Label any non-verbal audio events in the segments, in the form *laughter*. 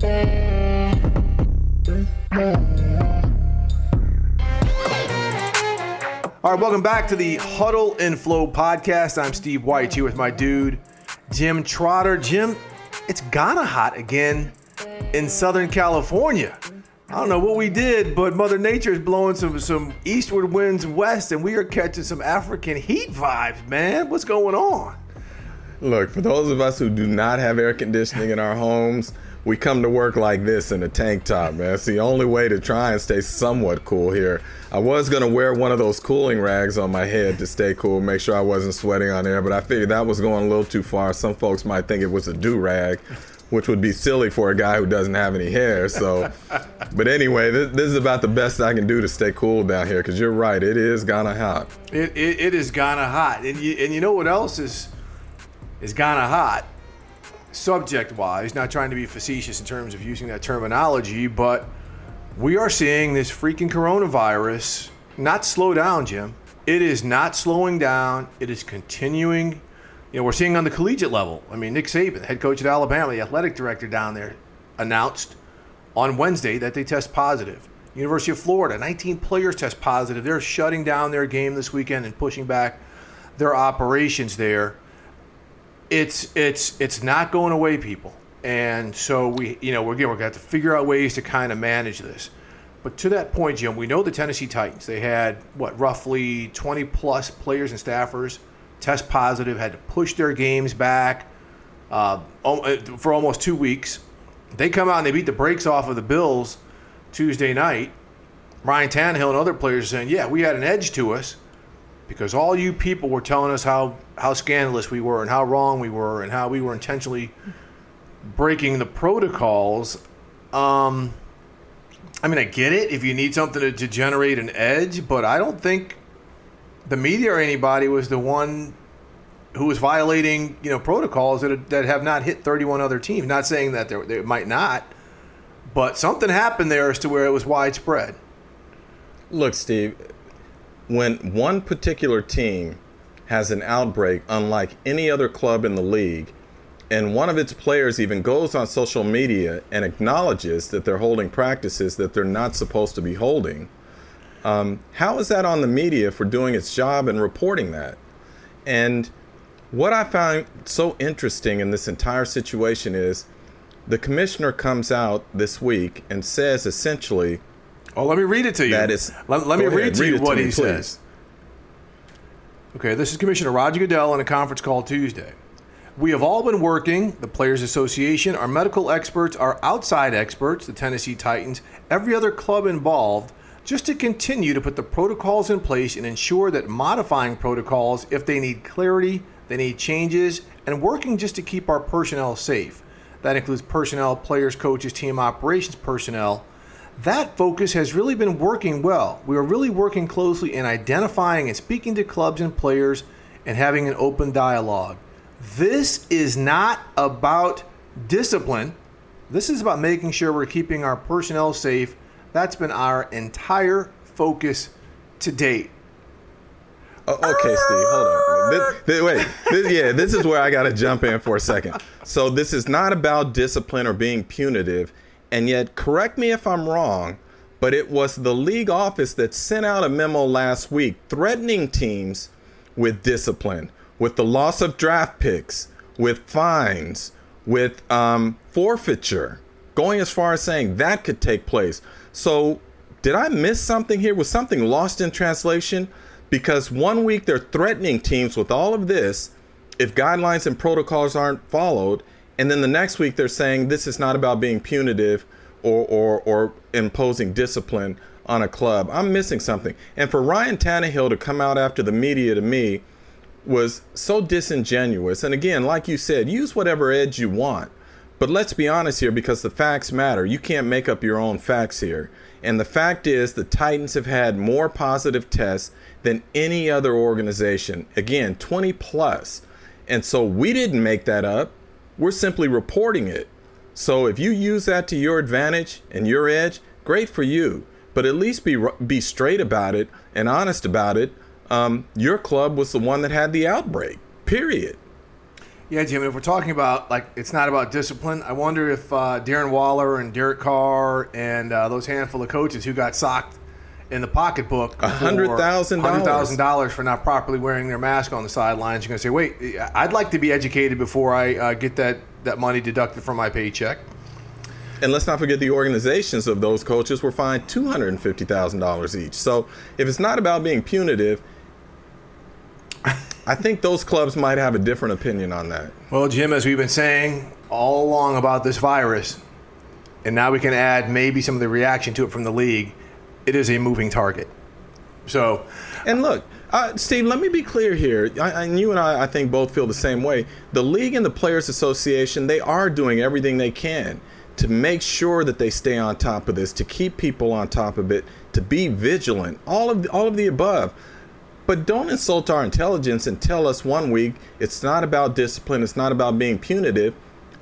All right, welcome back to the Huddle and Flow podcast. I'm Steve White here with my dude, Jim Trotter. Jim, it's Ghana hot again in Southern California. I don't know what we did, but Mother Nature is blowing some some eastward winds west, and we are catching some African heat vibes, man. What's going on? Look, for those of us who do not have air conditioning in our homes, we come to work like this in a tank top, man. It's the only way to try and stay somewhat cool here. I was gonna wear one of those cooling rags on my head to stay cool, make sure I wasn't sweating on air, but I figured that was going a little too far. Some folks might think it was a do rag, which would be silly for a guy who doesn't have any hair. So, *laughs* but anyway, this, this is about the best I can do to stay cool down here. Because you're right, it is gonna hot. It, it, it is Ghana hot, and you, and you know what else is is Ghana hot? Subject wise, not trying to be facetious in terms of using that terminology, but we are seeing this freaking coronavirus not slow down, Jim. It is not slowing down. It is continuing. You know, we're seeing on the collegiate level. I mean, Nick Saban, head coach at Alabama, the athletic director down there, announced on Wednesday that they test positive. University of Florida, 19 players test positive. They're shutting down their game this weekend and pushing back their operations there it's it's it's not going away, people. And so we, you know, we're again we're going to have to figure out ways to kind of manage this. But to that point, Jim, we know the Tennessee Titans. They had what roughly 20 plus players and staffers test positive, had to push their games back uh, for almost two weeks. They come out and they beat the brakes off of the Bills Tuesday night. Ryan Tannehill and other players saying, "Yeah, we had an edge to us." Because all you people were telling us how, how scandalous we were and how wrong we were and how we were intentionally breaking the protocols. Um, I mean, I get it if you need something to, to generate an edge, but I don't think the media or anybody was the one who was violating you know protocols that, that have not hit 31 other teams. Not saying that they might not, but something happened there as to where it was widespread. Look, Steve, when one particular team has an outbreak unlike any other club in the league, and one of its players even goes on social media and acknowledges that they're holding practices that they're not supposed to be holding, um, how is that on the media for doing its job and reporting that? And what I find so interesting in this entire situation is the commissioner comes out this week and says essentially Oh, let me read it to you. That is. Let, let me ahead, read to read you what to he me, says. Okay, this is Commissioner Roger Goodell on a conference call Tuesday. We have all been working, the Players Association, our medical experts, our outside experts, the Tennessee Titans, every other club involved, just to continue to put the protocols in place and ensure that modifying protocols, if they need clarity, they need changes, and working just to keep our personnel safe. That includes personnel, players, coaches, team operations personnel, that focus has really been working well. We are really working closely in identifying and speaking to clubs and players and having an open dialogue. This is not about discipline. This is about making sure we're keeping our personnel safe. That's been our entire focus to date. Oh, okay, Steve, hold on. This, this, wait, this, yeah, this is where I got to jump in for a second. So, this is not about discipline or being punitive. And yet, correct me if I'm wrong, but it was the league office that sent out a memo last week threatening teams with discipline, with the loss of draft picks, with fines, with um, forfeiture, going as far as saying that could take place. So, did I miss something here? Was something lost in translation? Because one week they're threatening teams with all of this if guidelines and protocols aren't followed, and then the next week they're saying this is not about being punitive or, or, or imposing discipline on a club. I'm missing something. And for Ryan Tannehill to come out after the media to me was so disingenuous. And again, like you said, use whatever edge you want. But let's be honest here because the facts matter. You can't make up your own facts here. And the fact is, the Titans have had more positive tests than any other organization. Again, 20 plus. And so we didn't make that up. We're simply reporting it. So if you use that to your advantage and your edge, great for you. But at least be be straight about it and honest about it. Um, your club was the one that had the outbreak. Period. Yeah, Jim. If we're talking about like it's not about discipline, I wonder if uh, Darren Waller and Derek Carr and uh, those handful of coaches who got socked in the pocketbook a hundred thousand hundred thousand dollars for not properly wearing their mask on the sidelines. You're gonna say, wait, I'd like to be educated before I uh, get that that money deducted from my paycheck. And let's not forget the organizations of those coaches were fined two hundred and fifty thousand dollars each. So if it's not about being punitive, I think those clubs might have a different opinion on that. Well, Jim, as we've been saying all along about this virus, and now we can add maybe some of the reaction to it from the league, it is a moving target. So, and look, uh, Steve, let me be clear here. I, and you and I, I think, both feel the same way. The league and the Players Association, they are doing everything they can to make sure that they stay on top of this, to keep people on top of it, to be vigilant, all of the, all of the above. But don't insult our intelligence and tell us one week it's not about discipline, it's not about being punitive.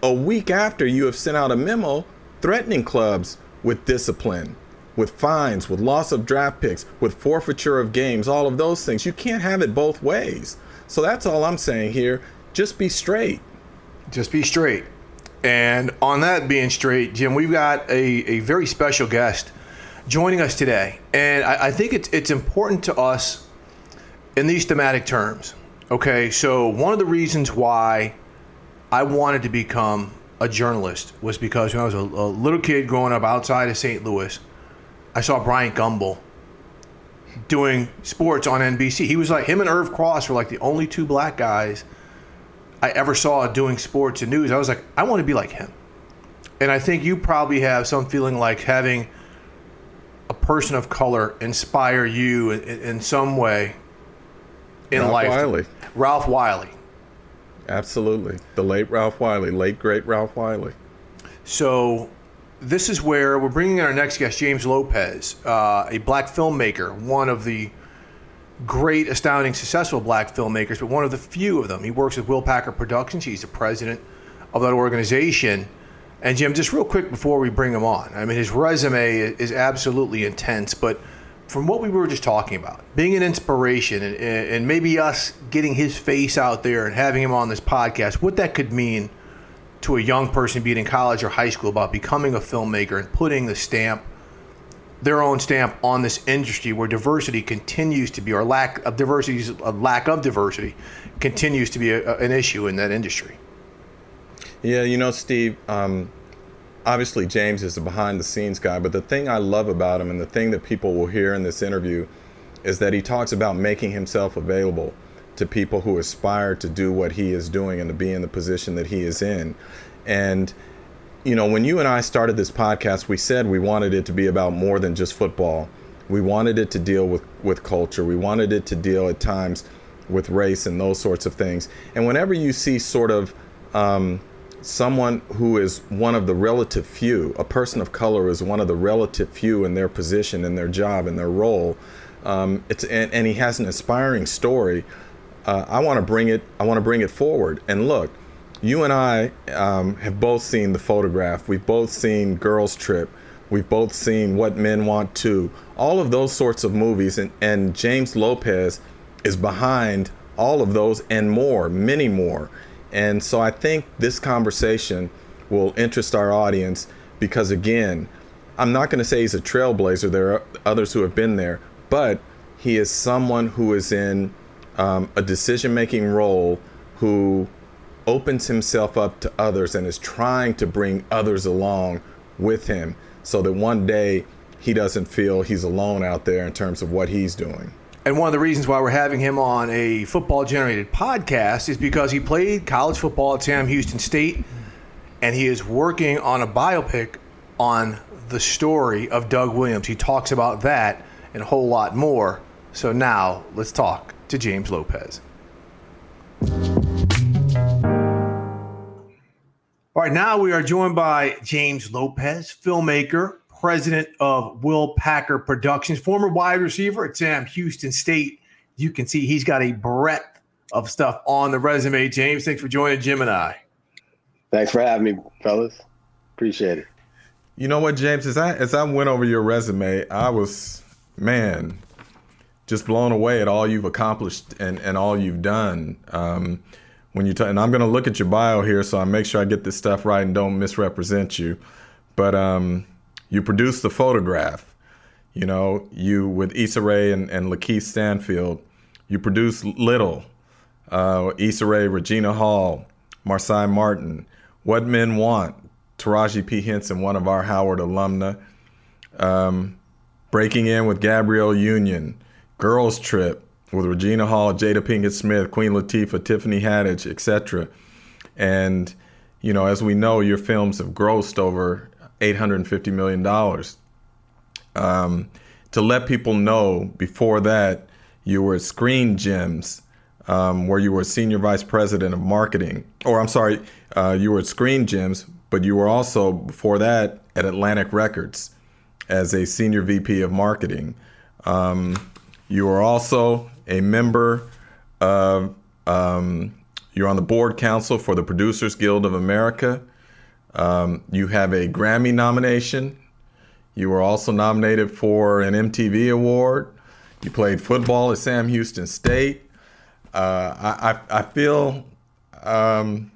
A week after you have sent out a memo threatening clubs with discipline, with fines, with loss of draft picks, with forfeiture of games, all of those things. You can't have it both ways. So that's all I'm saying here. Just be straight. Just be straight. And on that being straight, Jim, we've got a, a very special guest joining us today. And I, I think it's, it's important to us in these thematic terms. Okay, so one of the reasons why I wanted to become a journalist was because when I was a, a little kid growing up outside of St. Louis, I saw Bryant Gumbel doing sports on NBC. He was like him and Irv Cross were like the only two black guys I ever saw doing sports and news. I was like, I want to be like him. And I think you probably have some feeling like having a person of color inspire you in, in some way in Ralph life. Wiley. Ralph Wiley. Absolutely. The late Ralph Wiley, late great Ralph Wiley. So, this is where we're bringing in our next guest, James Lopez, uh, a black filmmaker, one of the great, astounding, successful black filmmakers, but one of the few of them. He works with Will Packer Productions. He's the president of that organization. And Jim, just real quick before we bring him on, I mean, his resume is absolutely intense, but from what we were just talking about, being an inspiration and, and maybe us getting his face out there and having him on this podcast, what that could mean to a young person be it in college or high school about becoming a filmmaker and putting the stamp, their own stamp on this industry where diversity continues to be, or lack of diversity, a lack of diversity continues to be a, an issue in that industry. Yeah, you know, Steve, um, obviously James is a behind the scenes guy, but the thing I love about him and the thing that people will hear in this interview is that he talks about making himself available to people who aspire to do what he is doing and to be in the position that he is in. And you know, when you and I started this podcast, we said we wanted it to be about more than just football. We wanted it to deal with with culture. We wanted it to deal at times with race and those sorts of things. And whenever you see sort of um, someone who is one of the relative few, a person of color is one of the relative few in their position, in their job, in their role. Um, it's and, and, he has an inspiring story. Uh, I want to bring it. I want to bring it forward. And look, you and I um, have both seen the photograph. We've both seen Girls Trip. We've both seen What Men Want to. All of those sorts of movies, and, and James Lopez is behind all of those and more, many more. And so I think this conversation will interest our audience because, again, I'm not going to say he's a trailblazer. There are others who have been there, but he is someone who is in um, a decision making role who opens himself up to others and is trying to bring others along with him so that one day he doesn't feel he's alone out there in terms of what he's doing. And one of the reasons why we're having him on a football generated podcast is because he played college football at Sam Houston State and he is working on a biopic on the story of Doug Williams. He talks about that and a whole lot more. So now let's talk to James Lopez. All right, now we are joined by James Lopez, filmmaker, president of Will Packer Productions, former wide receiver at Sam Houston State. You can see he's got a breadth of stuff on the resume. James, thanks for joining Jim and I. Thanks for having me, fellas. Appreciate it. You know what, James? As I as I went over your resume, I was man, just blown away at all you've accomplished and, and all you've done. Um, when you t- and I'm gonna look at your bio here, so I make sure I get this stuff right and don't misrepresent you. But um, you produced the photograph. You know, you with Issa Rae and, and Lakeith Stanfield. You produced Little, uh, Issa Rae, Regina Hall, Marsai Martin, What Men Want, Taraji P. Henson, one of our Howard alumna. Um, Breaking In with Gabrielle Union, Girls Trip, with Regina Hall, Jada Pinkett Smith, Queen Latifah, Tiffany Haddish, etc. And you know, as we know, your films have grossed over 850 million dollars. Um, to let people know, before that, you were at Screen Gems, um, where you were senior vice president of marketing. Or I'm sorry, uh, you were at Screen Gems, but you were also before that at Atlantic Records as a senior VP of marketing. Um, you are also a member of, um, you're on the board council for the Producers Guild of America. Um, you have a Grammy nomination. You were also nominated for an MTV award. You played football at Sam Houston State. Uh, I, I, I, feel, um,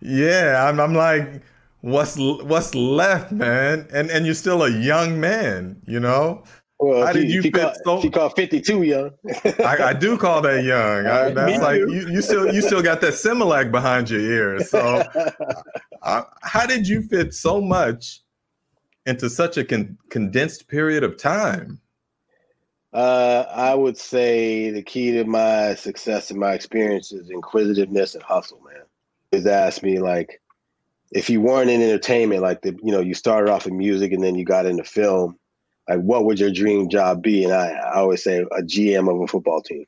yeah, I'm, I'm like, what's what's left, man? And and you're still a young man, you know. Well, How did you fit call, so? She called fifty two young. I, I, do call that young. I, *laughs* that's like you, you, still you still got that Similac behind your ears. So, *laughs* how did you fit so much into such a con- condensed period of time? Uh, I would say the key to my success and my experience is inquisitiveness and hustle. Man, is ask me like, if you weren't in entertainment, like the you know you started off in music and then you got into film like what would your dream job be? And I, I always say a GM of a football team.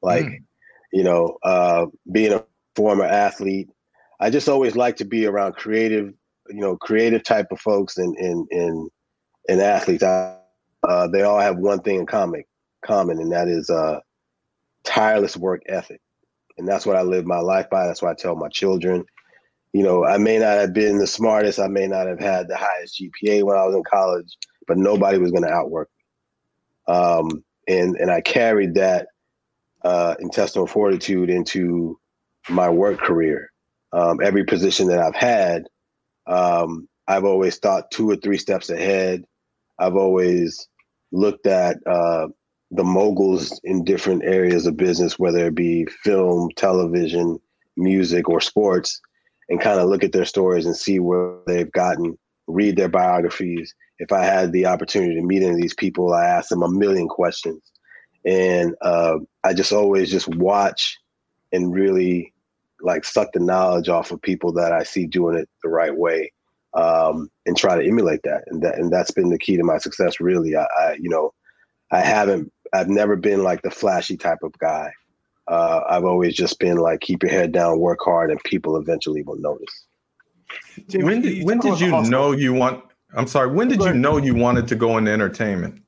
Like, mm. you know, uh, being a former athlete, I just always like to be around creative, you know, creative type of folks and and and, and athletes. I, uh, they all have one thing in common, common, and that is uh, tireless work ethic. And that's what I live my life by. That's what I tell my children. You know, I may not have been the smartest. I may not have had the highest GPA when I was in college but nobody was going to outwork me. Um, and and I carried that uh, intestinal fortitude into my work career. Um, every position that I've had, um, I've always thought two or three steps ahead. I've always looked at uh, the moguls in different areas of business, whether it be film, television, music, or sports, and kind of look at their stories and see where they've gotten, read their biographies, if I had the opportunity to meet any of these people, I asked them a million questions. And uh, I just always just watch and really like suck the knowledge off of people that I see doing it the right way um, and try to emulate that. And that and that's been the key to my success. Really, I, I you know, I haven't, I've never been like the flashy type of guy. Uh, I've always just been like keep your head down, work hard, and people eventually will notice. When did when did you know you want I'm sorry. When did you know you wanted to go into entertainment?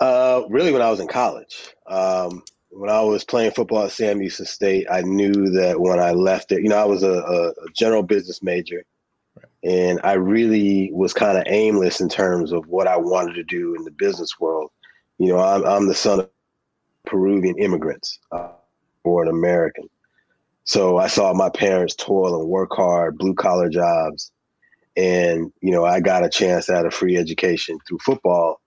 Uh, really, when I was in college. Um, when I was playing football at Sam Houston State, I knew that when I left it, you know, I was a, a, a general business major, and I really was kind of aimless in terms of what I wanted to do in the business world. You know, I'm, I'm the son of Peruvian immigrants, uh, born American. So I saw my parents toil and work hard, blue collar jobs. And, you know, I got a chance at a free education through football.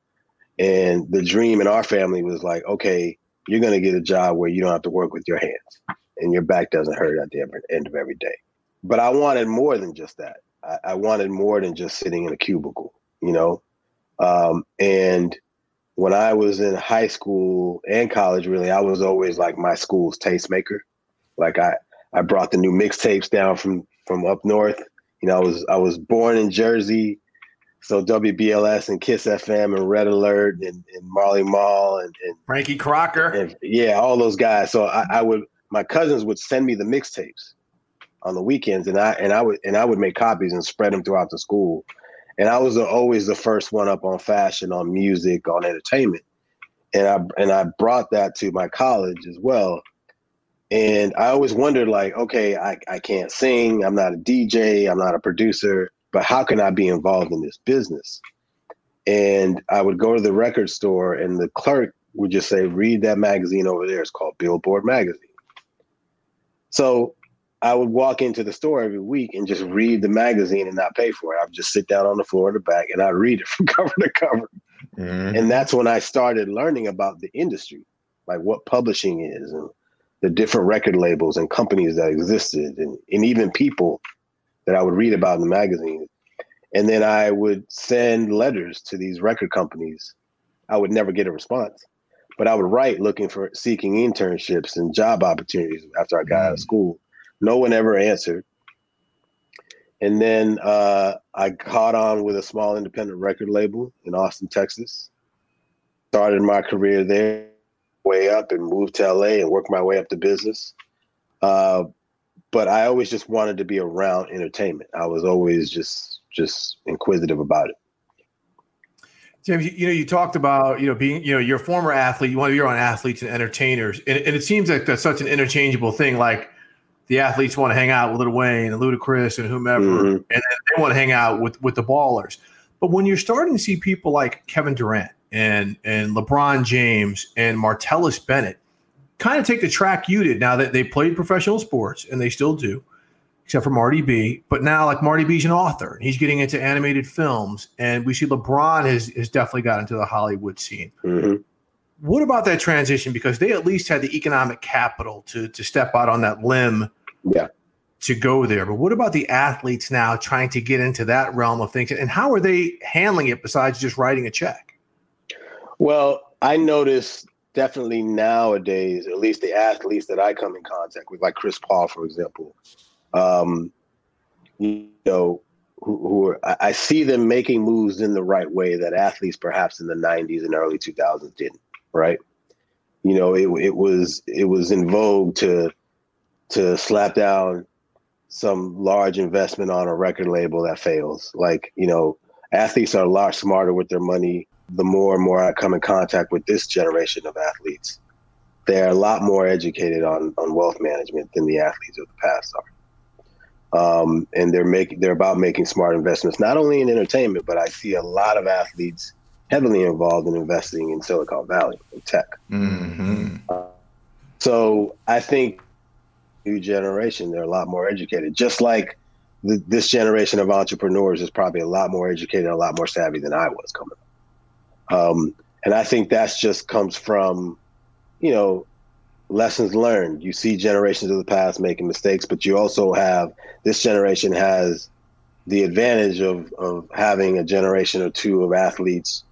And the dream in our family was like, okay, you're going to get a job where you don't have to work with your hands and your back doesn't hurt at the end of every day. But I wanted more than just that. I, I wanted more than just sitting in a cubicle, you know? Um, and when I was in high school and college, really, I was always like my school's tastemaker. Like I, I brought the new mixtapes down from from up north. You know, I was I was born in Jersey, so WBLS and Kiss FM and Red Alert and, and Marley Marl and, and Frankie Crocker. And, yeah, all those guys. So I, I would my cousins would send me the mixtapes on the weekends, and I and I would and I would make copies and spread them throughout the school. And I was always the first one up on fashion, on music, on entertainment, and I and I brought that to my college as well. And I always wondered, like, okay, I, I can't sing, I'm not a DJ, I'm not a producer, but how can I be involved in this business? And I would go to the record store, and the clerk would just say, read that magazine over there. It's called Billboard Magazine. So I would walk into the store every week and just read the magazine and not pay for it. I would just sit down on the floor in the back and I'd read it *laughs* from cover to cover. Mm-hmm. And that's when I started learning about the industry, like what publishing is and the different record labels and companies that existed and, and even people that I would read about in the magazine. And then I would send letters to these record companies. I would never get a response, but I would write looking for seeking internships and job opportunities after I got out of mm. school no one ever answered. And then uh, I caught on with a small independent record label in Austin, Texas. Started my career there, way up, and moved to LA and worked my way up to business. Uh, but I always just wanted to be around entertainment. I was always just just inquisitive about it. James, you, know, you talked about you know being you know you're a former athlete. You want to be around athletes and entertainers, and, and it seems like that's such an interchangeable thing. Like the athletes want to hang out with Lil Wayne and Ludacris and whomever, mm-hmm. and then they want to hang out with with the ballers. But when you're starting to see people like Kevin Durant and and LeBron James and Martellus Bennett kind of take the track you did now that they played professional sports and they still do, except for Marty B. But now like Marty B's an author and he's getting into animated films, and we see LeBron has has definitely got into the Hollywood scene. Mm-hmm. What about that transition? Because they at least had the economic capital to to step out on that limb yeah to go there. But what about the athletes now trying to get into that realm of things? And how are they handling it besides just writing a check? Well, I notice definitely nowadays, at least the athletes that I come in contact with, like Chris Paul, for example, um, you know, who, who are, I see them making moves in the right way that athletes perhaps in the 90s and early 2000s didn't, right? You know, it, it was it was in vogue to to slap down some large investment on a record label that fails. Like, you know, athletes are a lot smarter with their money. The more and more I come in contact with this generation of athletes, they're a lot more educated on, on wealth management than the athletes of the past are. Um, and they're making they're about making smart investments, not only in entertainment, but I see a lot of athletes heavily involved in investing in Silicon Valley in tech. Mm-hmm. Uh, so I think new generation, they're a lot more educated. Just like the, this generation of entrepreneurs is probably a lot more educated, a lot more savvy than I was coming. Um, and I think that's just comes from, you know, lessons learned. You see generations of the past making mistakes, but you also have this generation has the advantage of of having a generation or two of athletes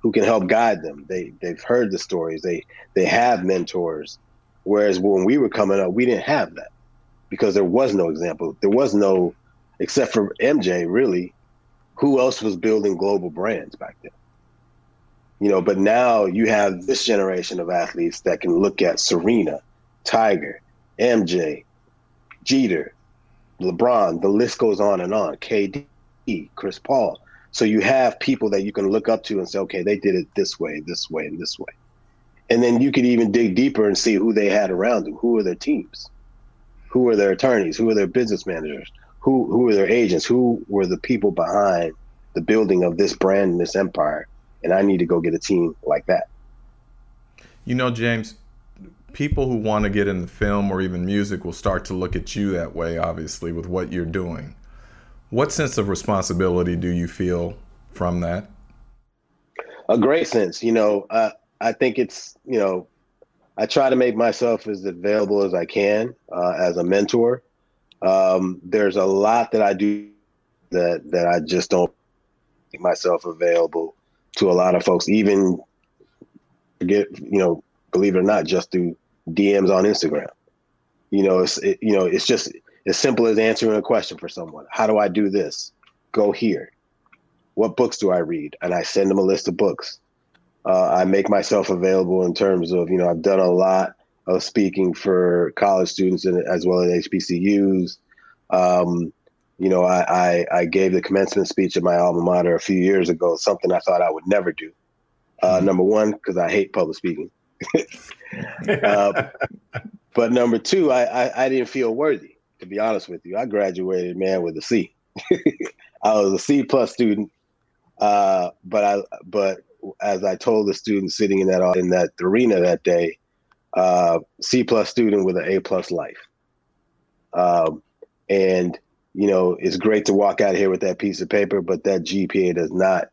who can help guide them. They they've heard the stories. They they have mentors Whereas when we were coming up, we didn't have that because there was no example. There was no, except for MJ, really, who else was building global brands back then? You know, but now you have this generation of athletes that can look at Serena, Tiger, MJ, Jeter, LeBron, the list goes on and on, KD, Chris Paul. So you have people that you can look up to and say, okay, they did it this way, this way, and this way And then you could even dig deeper and see who they had around them. Who are their teams? Who are their attorneys? Who are their business managers? Who who are their agents? Who were the people behind the building of this brand and this empire? And I need to go get a team like that. You know, James, people who want to get in the film or even music will start to look at you that way, obviously, with what you're doing. What sense of responsibility do you feel from that? A great sense. You know, uh, I think it's, you know, I try to make myself as available as I can uh, as a mentor. Um, there's a lot that I do that that I just don't make myself available to a lot of folks, even get you know, believe it or not, just through DMs on Instagram. You know, it's it, you know, it's just as simple as answering a question for someone. How do I do this? Go here. What books do I read? And I send them a list of books. Uh, I make myself available in terms of, you know, I've done a lot of speaking for college students and as well as HBCUs. Um, you know, I, I, I, gave the commencement speech at my alma mater a few years ago, something I thought I would never do. Uh, mm-hmm. Number one, because I hate public speaking. *laughs* uh, but number two, I, I, I, didn't feel worthy, to be honest with you. I graduated, man, with a C. *laughs* I was a C plus student. Uh, but I, but as I told the students sitting in that in that arena that day, uh, C plus student with an A plus life. Um, and you know, it's great to walk out here with that piece of paper, but that GPA does not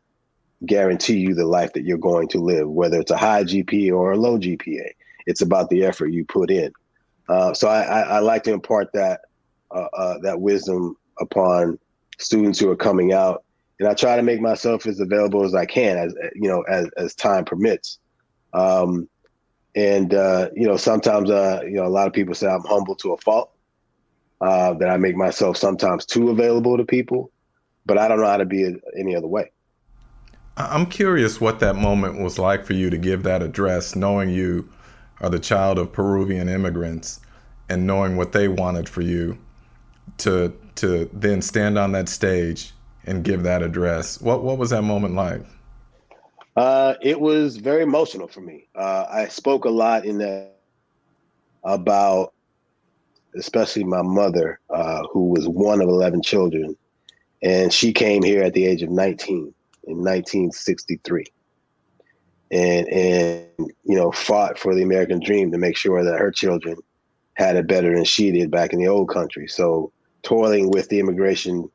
guarantee you the life that you're going to live, whether it's a high GPA or a low GPA. It's about the effort you put in. Uh, so I, I, I, like to impart that uh, uh, that wisdom upon students who are coming out, and I try to make myself as available as I can, as you know, as as time permits. Um, and uh, you know, sometimes uh, you know, a lot of people say I'm humble to a fault. Uh, that I make myself sometimes too available to people, but I don't know how to be any other way. I'm curious what that moment was like for you to give that address, knowing you are the child of Peruvian immigrants and knowing what they wanted for you to to then stand on that stage and give that address. What what was that moment like? Uh, it was very emotional for me. Uh, I spoke a lot in that about, especially my mother, uh, who was one of eleven children, and she came here at the age of nineteen in 1963 and and you know fought for the American dream to make sure that her children had it better than she did back in the old country. So toiling with the immigration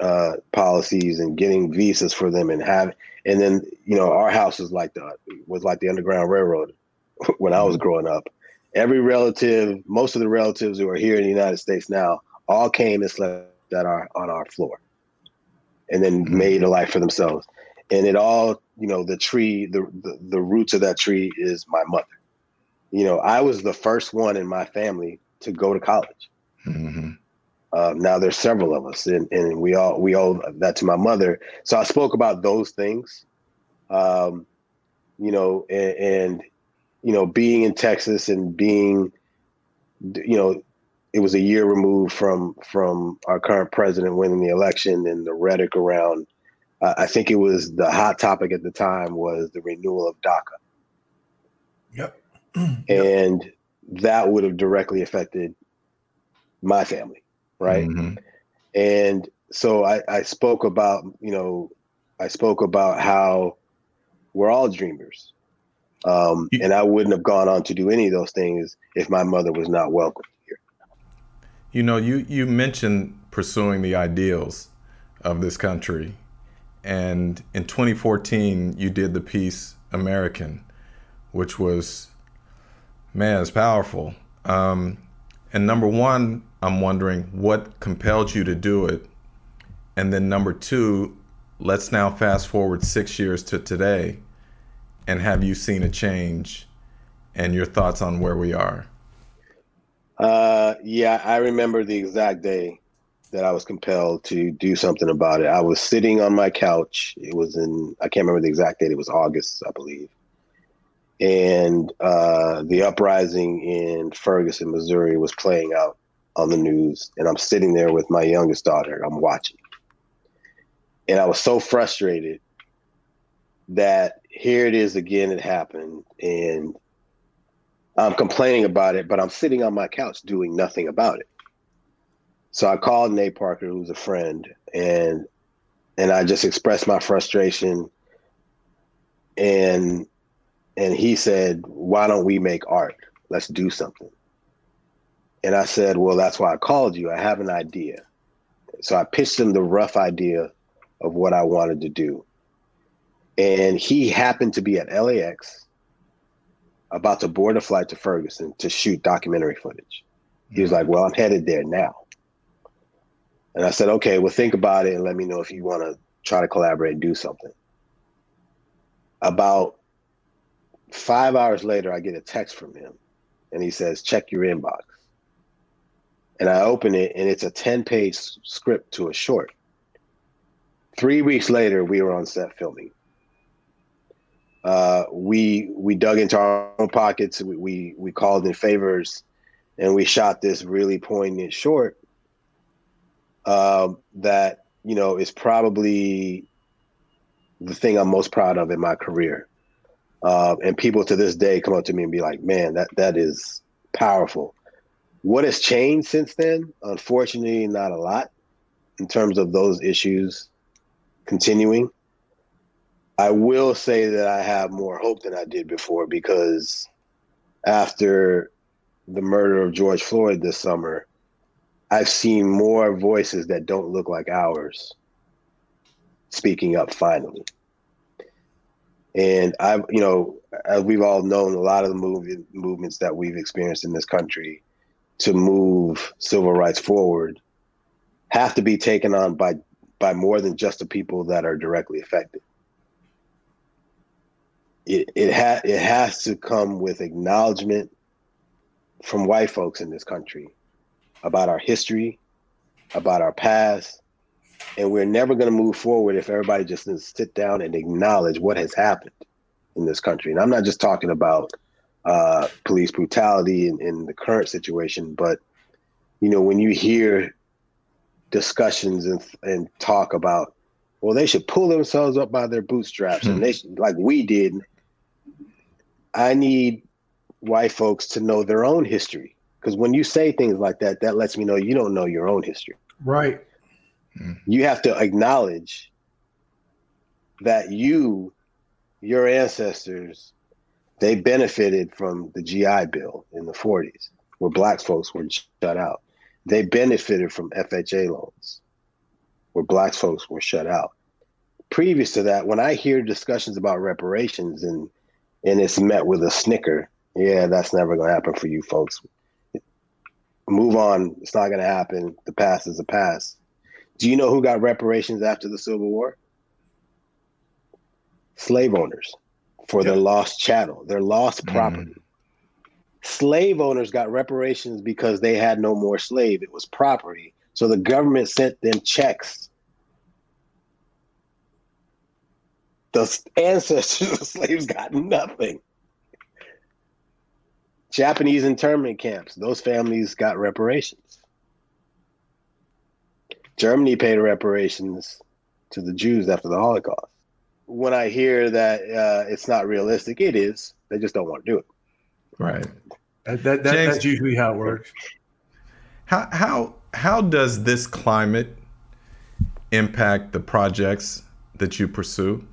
uh, policies and getting visas for them and have and then you know our house was like the was like the Underground Railroad *laughs* when I was mm-hmm. growing up. Every relative, most of the relatives who are here in the United States now, all came and slept at our on our floor and then mm-hmm. made a life for themselves. And it all, you know, the tree, the, the, the roots of that tree is my mother. You know, I was the first one in my family to go to college. Mm-hmm. Uh, now there's several of us, and, and we all we owe that to my mother. So I spoke about those things, um, you know, and, and you know, being in Texas and being, you know, it was a year removed from from our current president winning the election and the rhetoric around. Uh, I think it was the hot topic at the time was the renewal of DACA. Yep. *clears throat* and that would have directly affected my family, right? Mm-hmm. And so I, I spoke about, you know, I spoke about how we're all dreamers. Um, and I wouldn't have gone on to do any of those things if my mother was not welcome. Here. You know, you, you mentioned pursuing the ideals of this country. And in 2014, you did the piece American, which was, man, it's powerful. Um, and number one, I'm wondering what compelled you to do it. And then number two, let's now fast forward six years to today. And have you seen a change and your thoughts on where we are? Uh, yeah, I remember the exact day that I was compelled to do something about it. I was sitting on my couch. It was in, I can't remember the exact date. It was August, I believe. And uh, the uprising in Ferguson, Missouri was playing out on the news. And I'm sitting there with my youngest daughter. I'm watching. And I was so frustrated that here it is again, it happened. And I'm complaining about it, but I'm sitting on my couch doing nothing about it. So I called Nate Parker, who's a friend, and and I just expressed my frustration. And and he said, "Why don't we make art? Let's do something." And I said, "Well, that's why I called you. I have an idea." So I pitched him the rough idea of what I wanted to do. And he happened to be at LAX about to board a flight to Ferguson to shoot documentary footage. He was mm-hmm. like, Well, I'm headed there now. And I said, Okay, well, think about it and let me know if you want to try to collaborate and do something. About five hours later, I get a text from him and he says, Check your inbox. And I open it and it's a 10 page script to a short. Three weeks later, we were on set filming. Uh, we we dug into our own pockets. We, we, we called in favors, and we shot this really poignant short. Uh, that you know is probably the thing I'm most proud of in my career. Uh, and people to this day come up to me and be like, "Man, that that is powerful." What has changed since then? Unfortunately, not a lot in terms of those issues continuing. I will say that I have more hope than I did before because after the murder of George Floyd this summer, I've seen more voices that don't look like ours speaking up finally. And I've, you know, as we've all known, a lot of the movement, movements that we've experienced in this country to move civil rights forward have to be taken on by by more than just the people that are directly affected. It it ha- it has to come with acknowledgement from white folks in this country about our history, about our past, and we're never going to move forward if everybody just sit down and acknowledge what has happened in this country. And I'm not just talking about uh, police brutality in, in the current situation, but you know when you hear discussions and and talk about well they should pull themselves up by their bootstraps and they should, like we did i need white folks to know their own history. Because when you say things like that that lets me know you don't know your own history. Right. Mm-hmm. You have to acknowledge that you your ancestors they benefited from the gi bill in the 40s where black folks were shut out. They benefited from FHA loans where black folks were shut out. Previous to that, when I hear discussions about reparations and and it's met with a snicker, yeah, that's never going to happen for you folks. Move on. It's not going to happen. The past is the past. Do you know who got reparations after the Civil War? Slave owners for their lost chattel, their lost property. Mm slave owners got reparations because they had no more slave. It was property. So the government sent them checks. The ancestors of *laughs* slaves got nothing. Japanese internment camps, those families got reparations. Germany paid reparations to the Jews after the Holocaust. When I hear that uh, it's not realistic, it is. They just don't want to do it. Right. That, that, that James, that's usually how it works. How how how does this climate impact the projects that you pursue,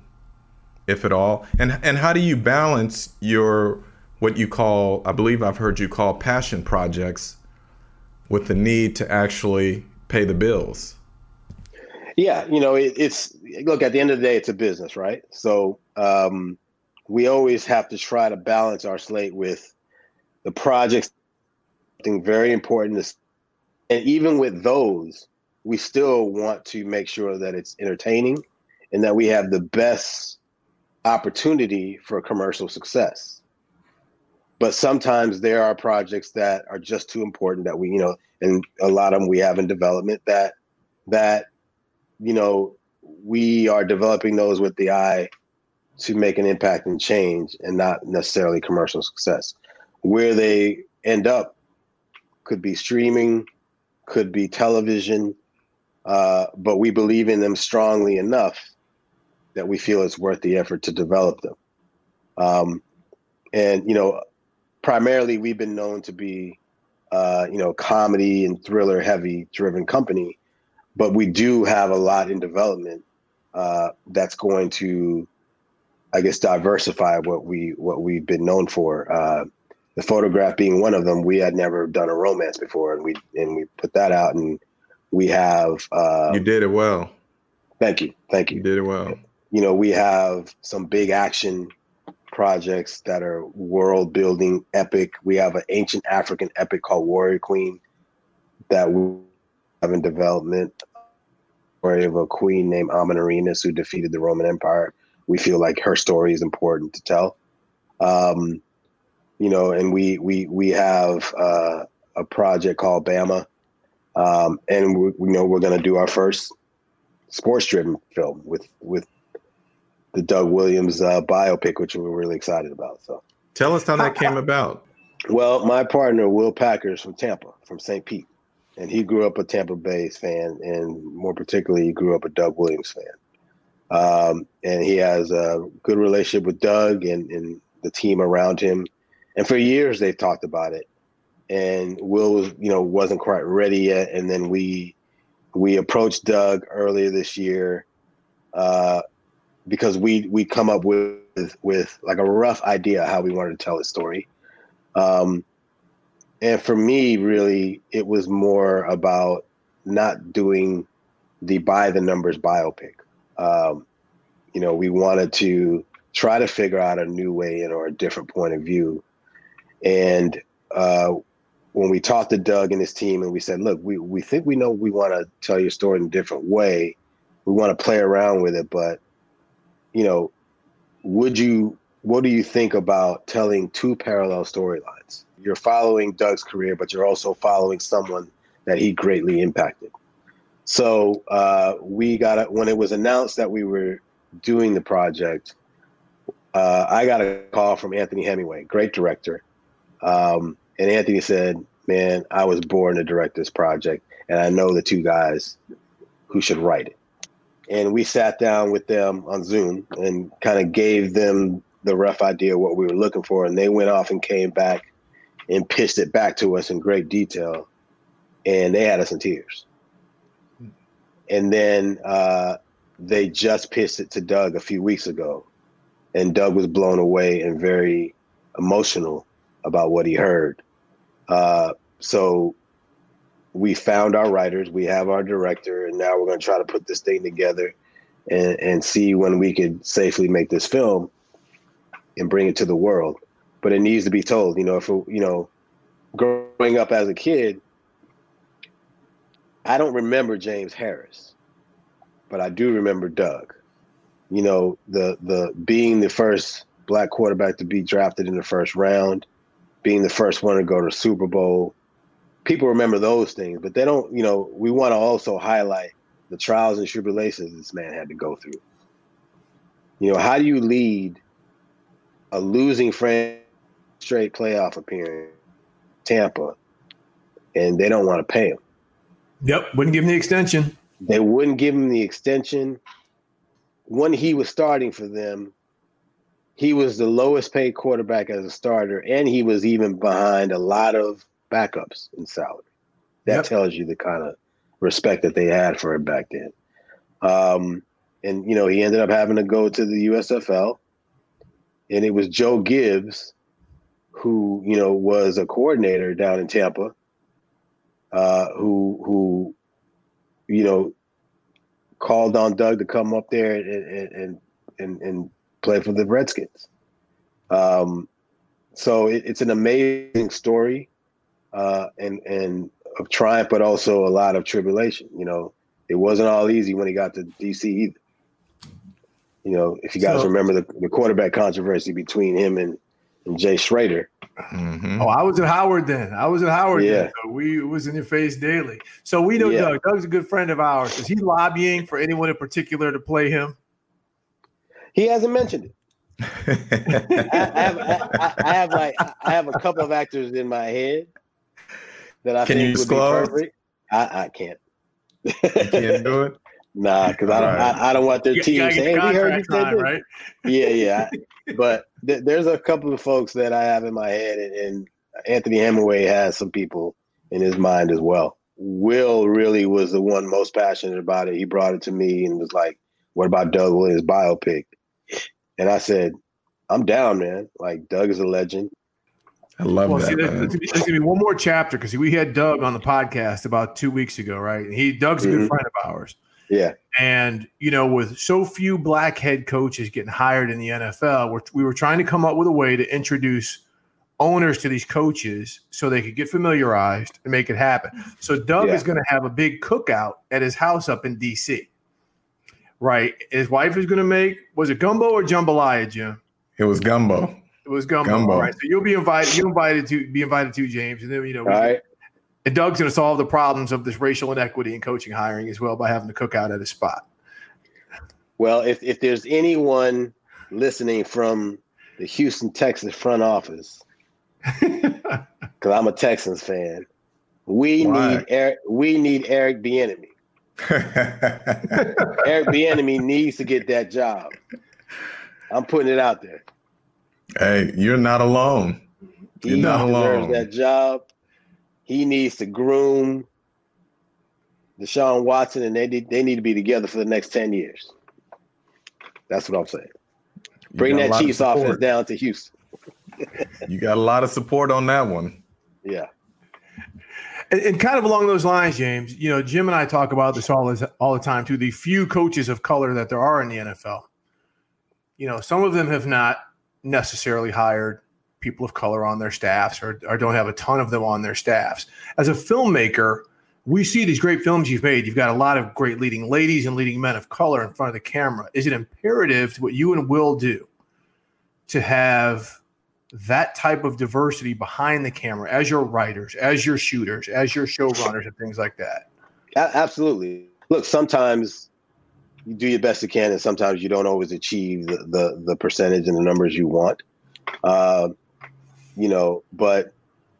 if at all? And and how do you balance your what you call, I believe I've heard you call passion projects, with the need to actually pay the bills? Yeah, you know, it, it's look at the end of the day, it's a business, right? So um, we always have to try to balance our slate with the projects something very important is, and even with those we still want to make sure that it's entertaining and that we have the best opportunity for commercial success. But sometimes there are projects that are just too important that we you know and a lot of them we have in development that that you know we are developing those with the eye to make an impact and change and not necessarily commercial success. Where they end up could be streaming, could be television, uh, but we believe in them strongly enough that we feel is worth the effort to develop them. Um, and you know, primarily we've been known to be, uh, you know, comedy and thriller heavy driven company, but we do have a lot in development uh, that's going to, I guess, diversify what we what we've been known for. Uh, the photograph being one of them. We had never done a romance before, and we and we put that out, and we have. Uh, you did it well. Thank you, thank you. You did it well. You know, we have some big action projects that are world building epic. We have an ancient African epic called Warrior Queen that we have in development. Story of a queen named Amanirenas who defeated the Roman Empire. We feel like her story is important to tell. Um, you know, and we we we have uh, a project called Bama, um, and we, we know we're going to do our first sports-driven film with with the Doug Williams uh, biopic, which we're really excited about. So, tell us how that came about. Well, my partner Will Packer's from Tampa, from St. Pete, and he grew up a Tampa Bay fan, and more particularly, he grew up a Doug Williams fan. Um, and he has a good relationship with Doug and, and the team around him and for years they've talked about it. And Will was, you know, wasn't quite ready yet. And then we we approached Doug earlier this year uh, because we we come up with with like a rough idea how we wanted to tell the story. Um, and for me, really, it was more about not doing the by the numbers biopic. Um, you know, we wanted to try to figure out a new way in or a different point of view and uh, when we talked to Doug and his team, and we said, "Look, we we think we know we want to tell your story in a different way. We want to play around with it, but you know, would you? What do you think about telling two parallel storylines? You're following Doug's career, but you're also following someone that he greatly impacted. So uh, we got it when it was announced that we were doing the project. Uh, I got a call from Anthony Hemingway, great director, um, and Anthony said, "Man, I was born to direct this project, and I know the two guys who should write it." And we sat down with them on Zoom and kind of gave them the rough idea of what we were looking for, and they went off and came back and pitched it back to us in great detail, and they had us in tears. And then uh, they just pitched it to Doug a few weeks ago, and Doug was blown away and very emotional about what he heard. Uh, so we found our writers, we have our director, and now we're going to try to put this thing together and, and see when we could safely make this film and bring it to the world. But it needs to be told, you know, if, you know, growing up as a kid, I don't remember James Harris, but I do remember Doug. You know, the the being the first black quarterback to be drafted in the first round, being the first one to go to Super Bowl. People remember those things, but they don't, you know, we want to also highlight the trials and tribulations this man had to go through. You know, how do you lead a losing franchise straight playoff appearance, Tampa, and they don't want to pay him? Yep, wouldn't give him the extension. They wouldn't give him the extension. When he was starting for them, he was the lowest paid quarterback as a starter, and he was even behind a lot of backups in salary. That yep. tells you the kind of respect that they had for him back then. Um, and you know, he ended up having to go to the USFL, and it was Joe Gibbs, who you know was a coordinator down in Tampa, uh, who who you know called on Doug to come up there and and and, and play for the Redskins. Um, so it, it's an amazing story, uh, and and of triumph, but also a lot of tribulation. You know, it wasn't all easy when he got to DC either. You know, if you guys so, remember the, the quarterback controversy between him and, and Jay Schroeder. Mm-hmm. Oh, I was at Howard then. I was at Howard yeah. then. So we was in your face daily. So we know yeah. Doug. Doug's a good friend of ours. Is he lobbying for anyone in particular to play him? He hasn't mentioned it. *laughs* I, I, have, I, I, have like I have a couple of actors in my head that I Can think you would disclose? be perfect. I, I can't. you can't do it. *laughs* Nah, because I don't. Right. I, I don't want their You- team gotta saying, get "Hey, we heard you said time, this." right? Yeah, yeah. but th- there's a couple of folks that I have in my head, and, and Anthony Hemingway has some people in his mind as well. Will really was the one most passionate about it. He brought it to me and was like, "What about Doug Williams biopic?" And I said, "I'm down, man. Like Doug is a legend. I love Well, that. see, there's, there's gonna be- there's gonna be one more chapter because we had Doug on the podcast about two weeks ago, right? And he Doug's a good Mhm. friend of ours. Yeah, And you know, with so few black head coaches getting hired in the NFL, we're, we were trying to come up with a way to introduce owners to these coaches so they could get familiarized and make it happen. So Doug Yeah. is going to have a big cookout at his house up in DC. Right, his wife is going to make was it gumbo or jambalaya, Jim? It was gumbo. It was gumbo. Gumbo. All right, so you'll be invited. You invited to be invited to James, and then you know, we- right. and Doug's going to solve the problems of this racial inequity in coaching hiring as well by having to cook out at his spot. Well, if if there's anyone listening from the Houston Texans front office, *laughs* because I'm a Texans fan, we Why? need Eric. We need Eric Bieniemy. *laughs* Eric Bieniemy needs to get that job. I'm putting it out there. Hey, you're not alone. You're He not alone. that job. He needs to groom Deshaun Watson, and they need, they need to be together for the next ten years. That's what I'm saying. Bring that lot of Chiefs offense down to Houston. *laughs* You got a lot of support on that one. Yeah. And, and kind of along those lines, James, you know, Jim and I talk about this all, the- all the time too. The few coaches of color that there are in the NFL, you know, some of them have not necessarily hired people of color on their staffs or, or don't have a ton of them on their staffs. As a filmmaker, we see these great films you've made. You've got a lot of great leading ladies and leading men of color in front of the camera. Is it imperative to what you and Will do to have that type of diversity behind the camera as your writers, as your shooters, as your showrunners, and things like that. Absolutely. Look, sometimes you do your best you can, and sometimes you don't always achieve the the, the percentage and the numbers you want. Uh, you know, but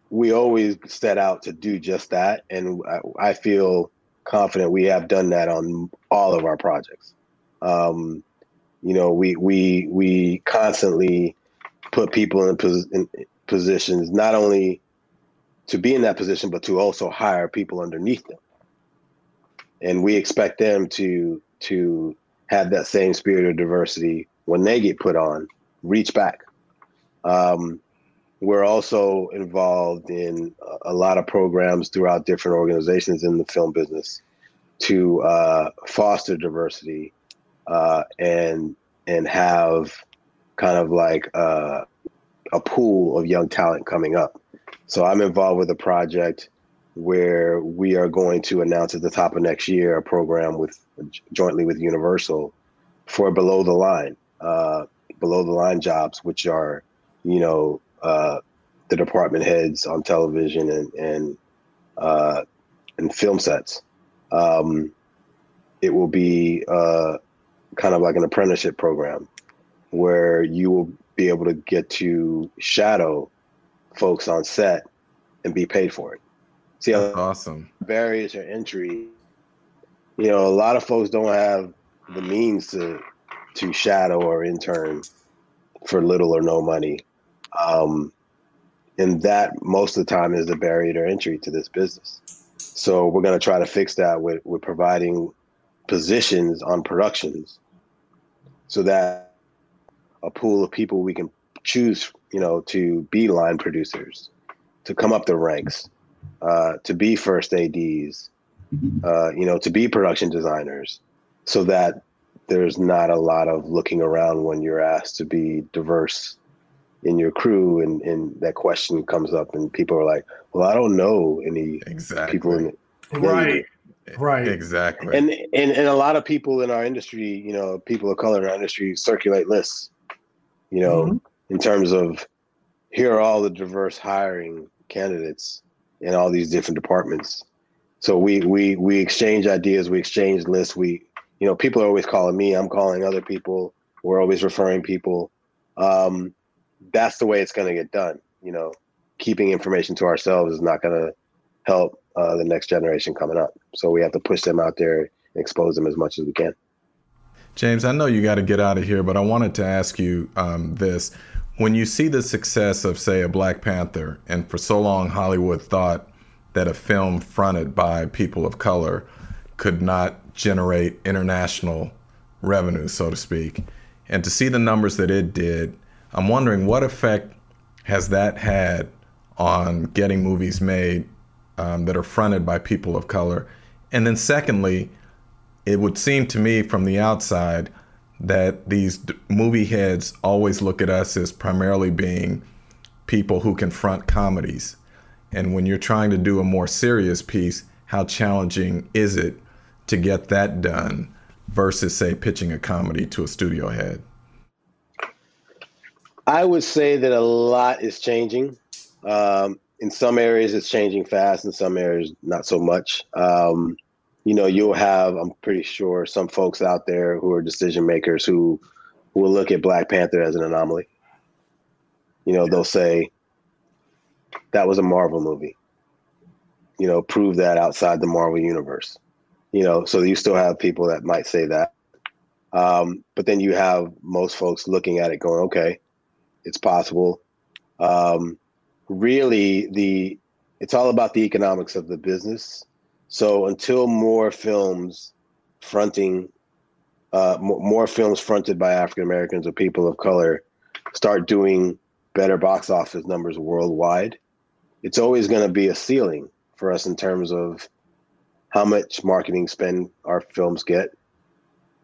we always set out to do just that, and I, I feel confident we have done that on all of our projects. Um, you know, we we we constantly put people in, pos- in positions not only to be in that position, but to also hire people underneath them and we expect them to to have that same spirit of diversity when they get put on reach back. Um, we're also involved in a- lot of programs throughout different organizations in the film business to uh, foster diversity uh, and and have kind of like uh, a pool of young talent coming up. So i'm involved with a project where we are going to announce at the top of next year a program with jointly with Universal for below the line, uh, below the line jobs, which are, you know, uh, the department heads on television and and uh, and film sets. Um, it will be uh, kind of like an apprenticeship program where you will be able to get to shadow folks on set and be paid for it. See how awesome. barriers to entry. You know, a lot of folks don't have the means to to shadow or intern for little or no money. Um, and that most of the time is the barrier to entry to this business. So we're going to try to fix that with, with providing positions on productions so that a pool of people we can choose, you know, to be line producers, to come up the ranks, uh, to be first ADs uh, you know to be production designers so that there's not a lot of looking around when you're asked to be diverse in your crew and, and that question comes up and people are like well i don't know any Exactly. people in it Right. Right. Exactly. and, and and a lot of people in our industry you know people of color in our industry circulate lists you know Mhm. in terms of here are all the diverse hiring candidates in all these different departments so we we we exchange ideas we exchange lists we you know people are always calling me i'm calling other people we're always referring people um that's the way it's going to get done you know keeping information to ourselves is not going to help uh, the next generation coming up so we have to push them out there expose them as much as we can. James, I know you got to get out of here, but I wanted to ask you um, this. When you see the success of, say, a Black Panther, and for so long Hollywood thought that a film fronted by people of color could not generate international revenue, so to speak, and to see the numbers that it did, I'm wondering what effect has that had on getting movies made um, that are fronted by people of color? And then, secondly, it would seem to me from the outside that these movie heads always look at us as primarily being people who confront comedies. And when you're trying to do a more serious piece, how challenging is it to get that done versus, say, pitching a comedy to a studio head? I would say that a lot is changing. Um, in some areas, it's changing fast. In some areas, not so much. Um, you know, you'll have, I'm pretty sure, some folks out there who are decision makers who will look at Black Panther as an anomaly. You know, they'll say, that was a Marvel movie. You know, prove that outside the Marvel universe. You know, so you still have people that might say that. Um, but then you have most folks looking at it going, okay, it's possible. Um, really, the it's all about the economics of the business so until more films fronting, uh, more, more films fronted by African Americans or people of color start doing better box office numbers worldwide, it's always going to be a ceiling for us in terms of how much marketing spend our films get,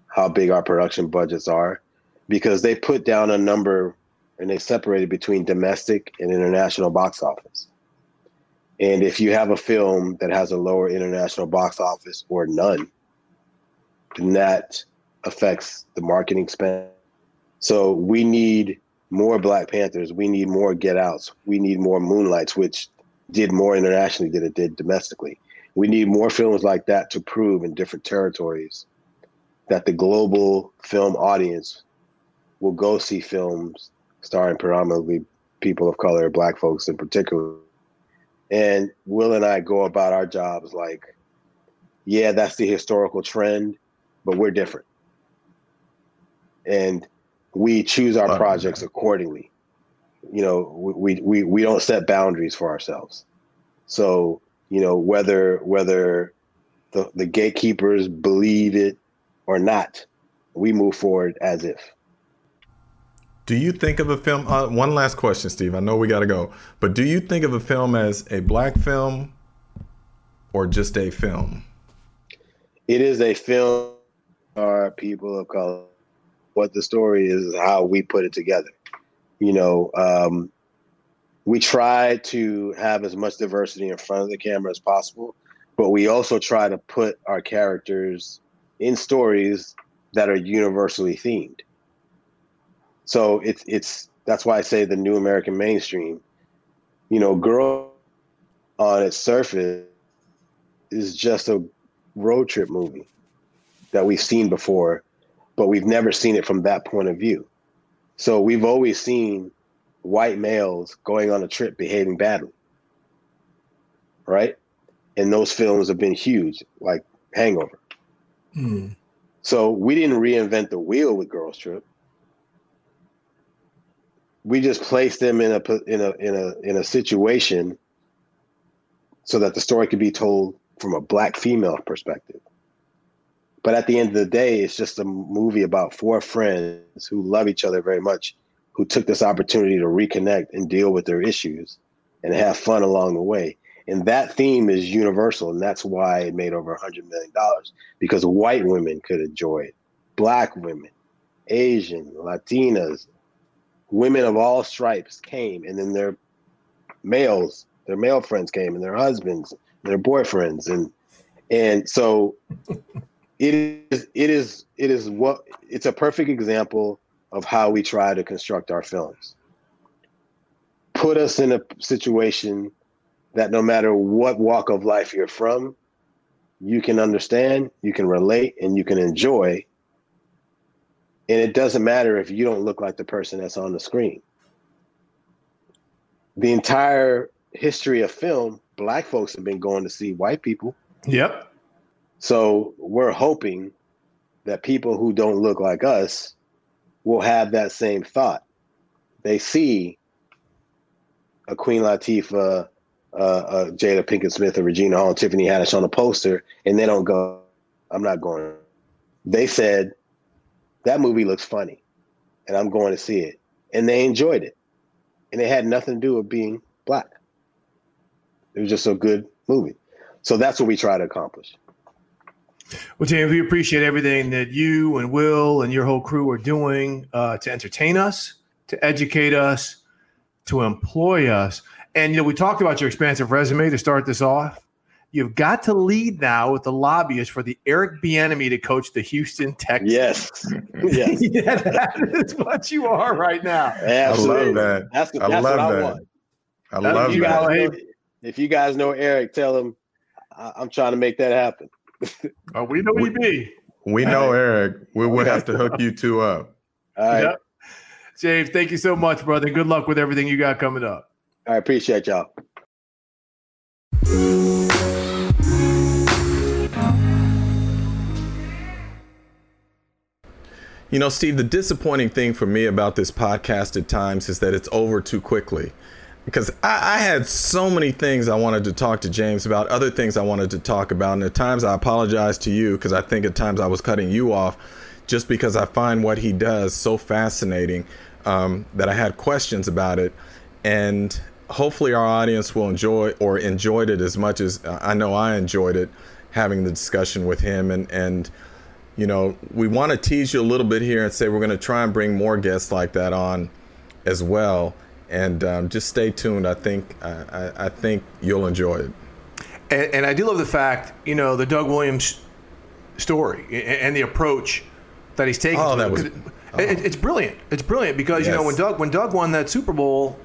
how big our production budgets are, because they put down a number and they separated between domestic and international box office. And if you have a film that has a lower international box office or none, then that affects the marketing spend. So we need more Black Panthers. We need more Get Outs. We need more Moonlights, which did more internationally than it did domestically. We need more films like that to prove in different territories that the global film audience will go see films starring predominantly people of color, Black folks in particular, and Will and I go about our jobs like, yeah, that's the historical trend, but we're different. And we choose our projects accordingly. You know, we, we, we don't set boundaries for ourselves. So, you know, whether whether the, the gatekeepers believe it or not, we move forward as if. Do you think of a film? Uh, one last question, Steve. I know we got to go, but do you think of a film as a black film or just a film? It is a film for people of color. What the story is, is how we put it together. You know, um, we try to have as much diversity in front of the camera as possible, but we also try to put our characters in stories that are universally themed. So it's it's that's why I say the new American mainstream. You know, girl on its surface is just a road trip movie that we've seen before, but we've never seen it from that point of view. So we've always seen white males going on a trip behaving badly. Right? And those films have been huge, like Hangover. Mm. So we didn't reinvent the wheel with Girls Trip we just placed them in a in a in a in a situation so that the story could be told from a black female perspective. But at the end of the day, it's just a movie about four friends who love each other very much, who took this opportunity to reconnect and deal with their issues and have fun along the way. And that theme is universal, and that's why it made over a hundred million dollars because white women could enjoy it, black women, Asian, Latinas, women of all stripes came, and then their males, their male friends came, and their husbands, their boyfriends, and and so it is it is it is what it's a perfect example of how we try to construct our films. Put us in a situation that no matter what walk of life you're from, you can understand, you can relate, and you can enjoy and it doesn't matter if you don't look like the person that's on the screen. The entire history of film, black folks have been going to see white people. Yep. So we're hoping that people who don't look like us will have that same thought. They see a Queen Latifah, uh, uh, Jada Pinkett Smith, or Regina Hall, and Tiffany Haddish on a poster, and they don't go, "I'm not going." They said that movie looks funny, and I'm going to see it, and they enjoyed it, and it had nothing to do with being black. It was just a good movie. So that's what we try to accomplish. Well, James, we appreciate everything that you and Will and your whole crew are doing uh, to entertain us, to educate us, to employ us. And you know, we talked about your expansive resume to start this off. You've got to lead now with the lobbyist for the Eric Bieniemy to coach the Houston Texans. Yes, *laughs* yes, yeah, that is what you are right now. Absolutely. I love that. That's, I love what I that. want. I That's- love if you that. guys know- if you guys know Eric, tell him I- I'm trying to make that happen. *laughs* Oh, we know you be. We know Eric. We would have to hook you two up. *laughs* All right, Yep. James, thank you so much, brother. Good luck with everything you got coming up. I appreciate y'all. You know, Steve, the disappointing thing for me about this podcast at times is that it's over too quickly. Because I, I had so many things I wanted to talk to James about, other things I wanted to talk about. And at times I apologize to you because I think at times I was cutting you off just because I find what he does so fascinating um, that I had questions about it. And hopefully our audience will enjoy or enjoyed it as much as uh, I know I enjoyed it having the discussion with him and and you know we want to tease you a little bit here and say we're going to try and bring more guests like that on as well. And um, just stay tuned. I think I, I, think you'll enjoy it. And, and I do love the fact, you know, the Doug Williams story and the approach that he's taken. Oh, to that was- 'Cause it- it- it's brilliant. It's brilliant because you know when Doug when Doug won that Super Bowl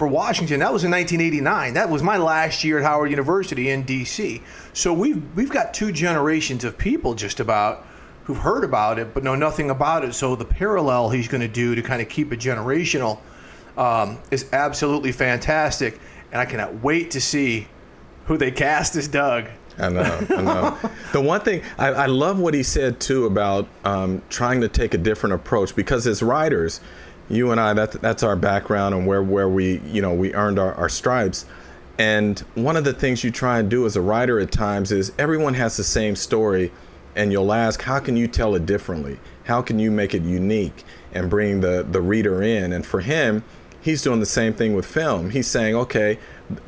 for Washington, that was in 1989. That was my last year at Howard University in D.C. So we've we've got two generations of people just about who've heard about it but know nothing about it. So the parallel he's going to do to kind of keep it generational um, is absolutely fantastic, and I cannot wait to see who they cast as Doug. I know, I know. *laughs* the one thing I, I love what he said too about um, trying to take a different approach because as writers, you and I, that, that's our background and where, where we, you know, we earned our, our stripes. And one of the things you try and do as a writer at times is everyone has the same story, and you'll ask, how can you tell it differently? How can you make it unique and bring the, the reader in? And for him, he's doing the same thing with film. He's saying, okay,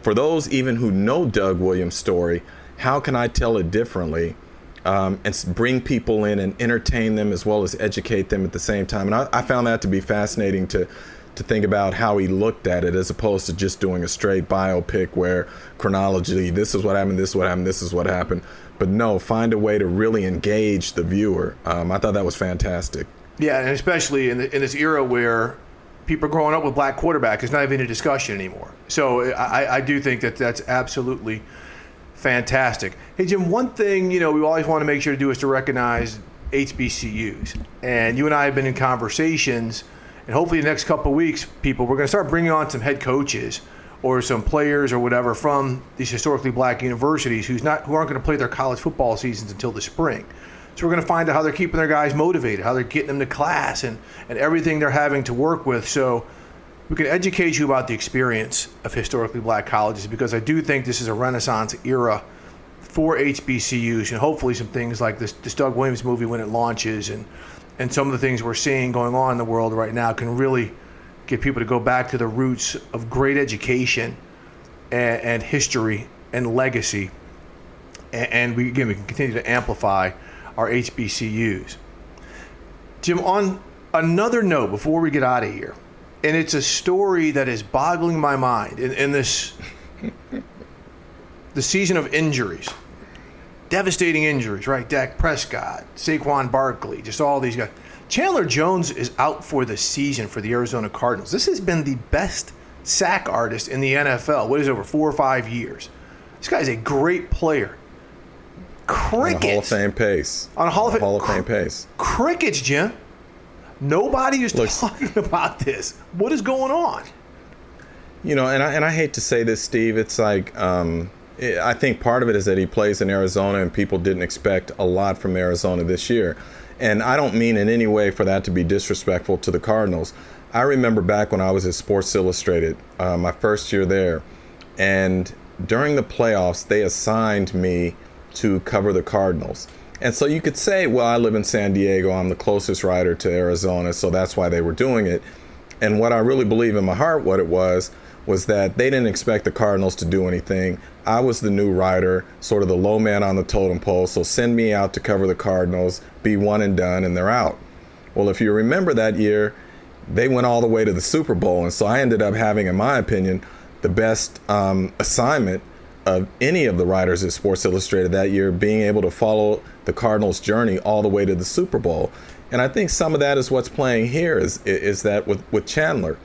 for those even who know Doug Williams' story, how can I tell it differently um, and bring people in and entertain them as well as educate them at the same time? And I, I found that to be fascinating to to think about how he looked at it as opposed to just doing a straight biopic where chronologically this is what happened, this is what happened, this is what happened. But no, find a way to really engage the viewer. Um, I thought that was fantastic. Yeah, and especially in, the, in this era where people are growing up with black quarterback, it's not even a discussion anymore. So I, I do think that that's absolutely fantastic. Hey Jim, one thing you know we always want to make sure to do is to recognize HBCUs, and you and I have been in conversations, and hopefully the next couple weeks, people, we're going to start bringing on some head coaches or some players or whatever from these historically black universities who's not who aren't going to play their college football seasons until the spring. So we're going to find out how they're keeping their guys motivated, how they're getting them to class, and, and everything they're having to work with. So we can educate you about the experience of historically black colleges because I do think this is a renaissance era for HBCUs and hopefully some things like this, this Doug Williams movie when it launches and, and some of the things we're seeing going on in the world right now can really get people to go back to the roots of great education and, and history and legacy. And, and we, again, we can continue to amplify our HBCUs. Jim, on another note, before we get out of here, and it's a story that is boggling my mind in, in this *laughs* the season of injuries, devastating injuries, right? Dak Prescott, Saquon Barkley, just all these guys. Chandler Jones is out for the season for the Arizona Cardinals. This has been the best sack artist in the NFL. What is it, over four or five years? This guy's a great player. On a Hall of Crickets Fame pace. On a Hall of Fame- Hall of Fame pace. crickets, Jim. Nobody is talking about this. What is going on? You know, and I and I hate to say this, Steve. It's like um, I think part of it is that he plays in Arizona and people didn't expect a lot from Arizona this year. And I don't mean in any way for that to be disrespectful to the Cardinals. I remember back when I was at Sports Illustrated, uh, my first year there, and during the playoffs, they assigned me to cover the Cardinals. And so you could say, well, I live in San Diego, I'm the closest writer to Arizona, so that's why they were doing it. And what I really believe in my heart, what it was, was that they didn't expect the Cardinals to do anything. I was the new writer, sort of the low man on the totem pole, so send me out to cover the Cardinals, be one and done, and they're out. Well, if you remember that year, they went all the way to the Super Bowl, and so I ended up having, in my opinion, the best um, assignment of any of the writers at Sports Illustrated that year, being able to follow the Cardinals' journey all the way to the Super Bowl. And I think some of that is what's playing here is is that with with Chandler,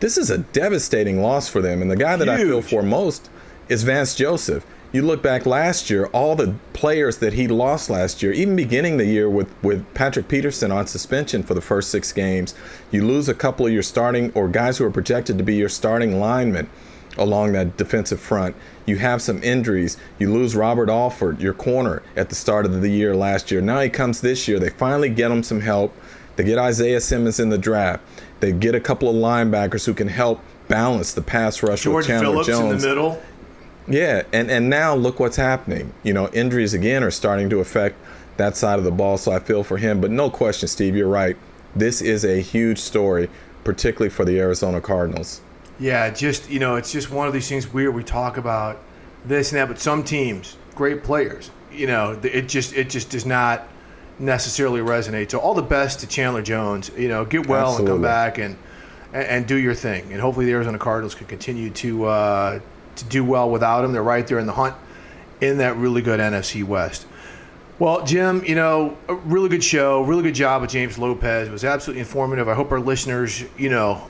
this is a devastating loss for them. And the guy that Huge. I feel for most is Vance Joseph. You look back last year, all the players that he lost last year, even beginning the year with, with Patrick Peterson on suspension for the first six games, you lose a couple of your starting or guys who are projected to be your starting linemen along that defensive front. You have some injuries. You lose Robert Alford, your corner, at the start of the year last year. Now he comes this year. They finally get him some help. They get Isaiah Simmons in the draft. They get a couple of linebackers who can help balance the pass rush George with Chandler Phillips Jones. in the middle. Yeah, and, and now look what's happening. You know, injuries again are starting to affect that side of the ball, so I feel for him. But no question, Steve, you're right. This is a huge story, particularly for the Arizona Cardinals. Yeah, just you know, it's just one of these things weird. We talk about this and that, but some teams, great players, you know, it just it just does not necessarily resonate. So all the best to Chandler Jones. You know, get well Absolutely. and come back and, and, and do your thing. And hopefully the Arizona Cardinals can continue to uh, to do well without him. They're right there in the hunt in that really good NFC West. Well, Jim, you know, a really good show, really good job with James Lopez. It was absolutely informative. I hope our listeners, you know,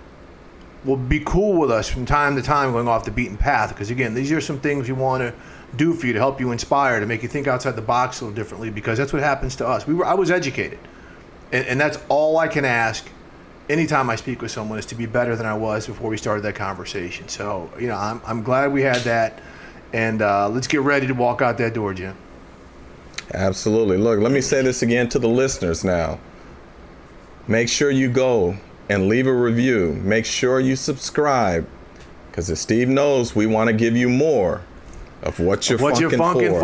will be cool with us from time to time going off the beaten path because again, these are some things we want to do for you to help you inspire, to make you think outside the box a little differently because that's what happens to us. We were I was educated. And, and that's all I can ask anytime I speak with someone is to be better than I was before we started that conversation. So, you know, I'm, I'm glad we had that. And uh, let's get ready to walk out that door, Jim. Absolutely. Look, let me say this again to the listeners now. Make sure you go and leave a review. Make sure you subscribe. Because as Steve knows, we want to give you more of what you're, what funking, you're funking for.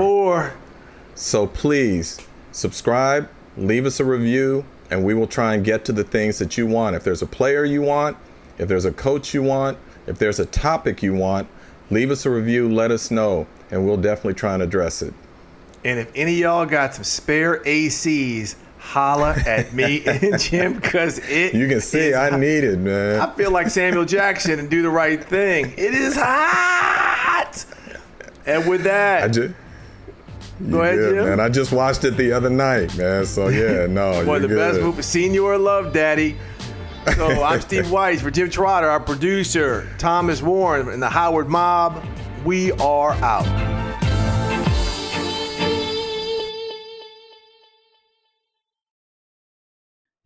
for. So please subscribe, leave us a review, and we will try and get to the things that you want. If there's a player you want, if there's a coach you want, if there's a topic you want, leave us a review, let us know, and we'll definitely try and address it. And if any of y'all got some spare ACs, holla at me *laughs* and Jim because it. You can see I need it, man. I feel like Samuel Jackson and do the right thing. It is hot. And with that, I just, go ahead, good, Jim. Man, I just watched it the other night, man. So *laughs* yeah, no, one of the good. best movies. Señor Love Daddy. So *laughs* I'm Steve Weiss for Jim Trotter, our producer, Thomas Warren, and the Howard Mob. We are out.